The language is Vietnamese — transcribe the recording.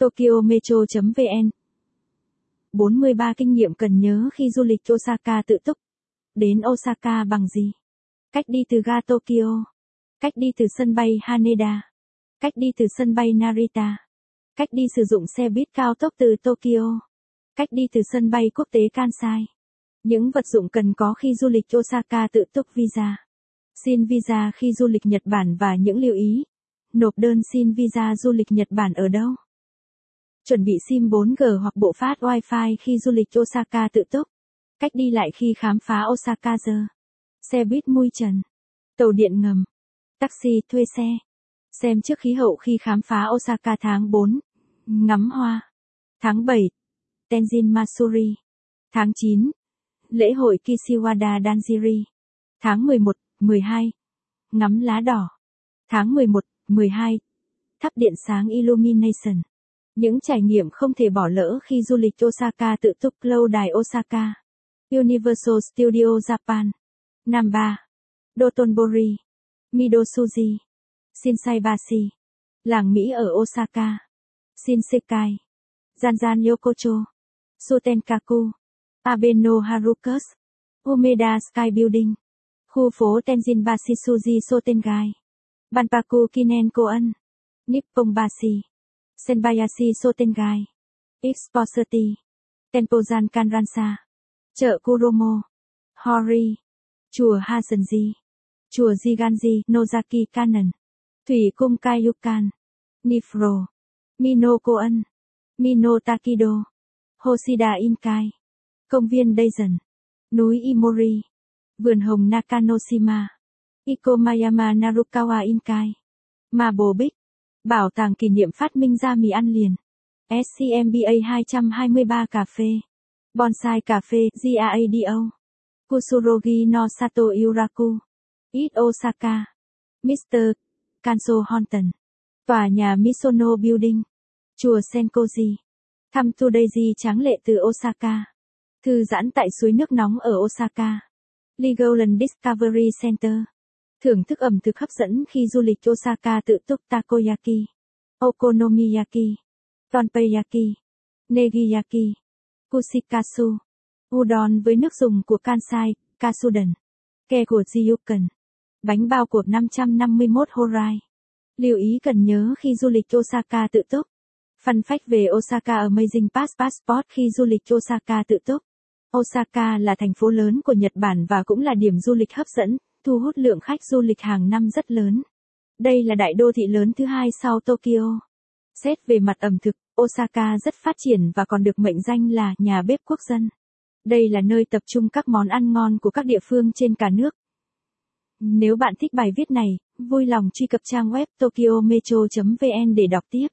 Tokyo Metro.vn 43 kinh nghiệm cần nhớ khi du lịch Osaka tự túc. Đến Osaka bằng gì? Cách đi từ ga Tokyo. Cách đi từ sân bay Haneda. Cách đi từ sân bay Narita. Cách đi sử dụng xe buýt cao tốc từ Tokyo. Cách đi từ sân bay quốc tế Kansai. Những vật dụng cần có khi du lịch Osaka tự túc visa. Xin visa khi du lịch Nhật Bản và những lưu ý. Nộp đơn xin visa du lịch Nhật Bản ở đâu? Chuẩn bị SIM 4G hoặc bộ phát Wi-Fi khi du lịch Osaka tự túc. Cách đi lại khi khám phá Osaka giờ. Xe buýt mui trần. Tàu điện ngầm. Taxi thuê xe. Xem trước khí hậu khi khám phá Osaka tháng 4. Ngắm hoa. Tháng 7. Tenzin Masuri. Tháng 9. Lễ hội Kishiwada Danjiri. Tháng 11, 12. Ngắm lá đỏ. Tháng 11, 12. Thắp điện sáng Illumination. Những trải nghiệm không thể bỏ lỡ khi du lịch Osaka tự túc lâu đài Osaka. Universal Studio Japan. Nam 3. Dotonbori. Midosuji. Shinsaibashi. Làng Mỹ ở Osaka. Shinsekai. Zanzan Yokocho. Sutenkaku. Abeno Harukus. Umeda Sky Building. Khu phố Tenjinbashi Suji Sotengai. Banpaku Kinenkoan. Nipponbashi. Senbayashi Sotengai. Exposity. Tenpozan Kanransa. Chợ Kuromo. Hori. Chùa Hasenji. Chùa Jiganji Nozaki Kanon. Thủy cung Kayukan. Nifro. Minokoan. Mino Takido. Hoshida Inkai. Công viên Daisen. Núi Imori. Vườn hồng Nakanoshima. Ikomayama Narukawa Inkai. Mabobik. Bảo tàng kỷ niệm phát minh ra mì ăn liền. SCMBA 223 cà phê. Bonsai cà phê GAADO. Kusurogi no Sato Yuraku. Eat Osaka. Mr. Kanso Honton. Tòa nhà Misono Building. Chùa Senkoji. Thăm Todaiji tráng lệ từ Osaka. Thư giãn tại suối nước nóng ở Osaka. Legoland Discovery Center. Thưởng thức ẩm thực hấp dẫn khi du lịch Osaka tự túc takoyaki, okonomiyaki, tonpeyaki, negiyaki, kushikatsu, udon với nước dùng của Kansai, kasuden, ke của Jiyukan, bánh bao của 551 Horai. Lưu ý cần nhớ khi du lịch Osaka tự túc. Fun fact về Osaka Amazing Pass Passport khi du lịch Osaka tự túc. Osaka là thành phố lớn của Nhật Bản và cũng là điểm du lịch hấp dẫn, thu hút lượng khách du lịch hàng năm rất lớn. Đây là đại đô thị lớn thứ hai sau Tokyo. Xét về mặt ẩm thực, Osaka rất phát triển và còn được mệnh danh là nhà bếp quốc dân. Đây là nơi tập trung các món ăn ngon của các địa phương trên cả nước. Nếu bạn thích bài viết này, vui lòng truy cập trang web tokyometro.vn để đọc tiếp.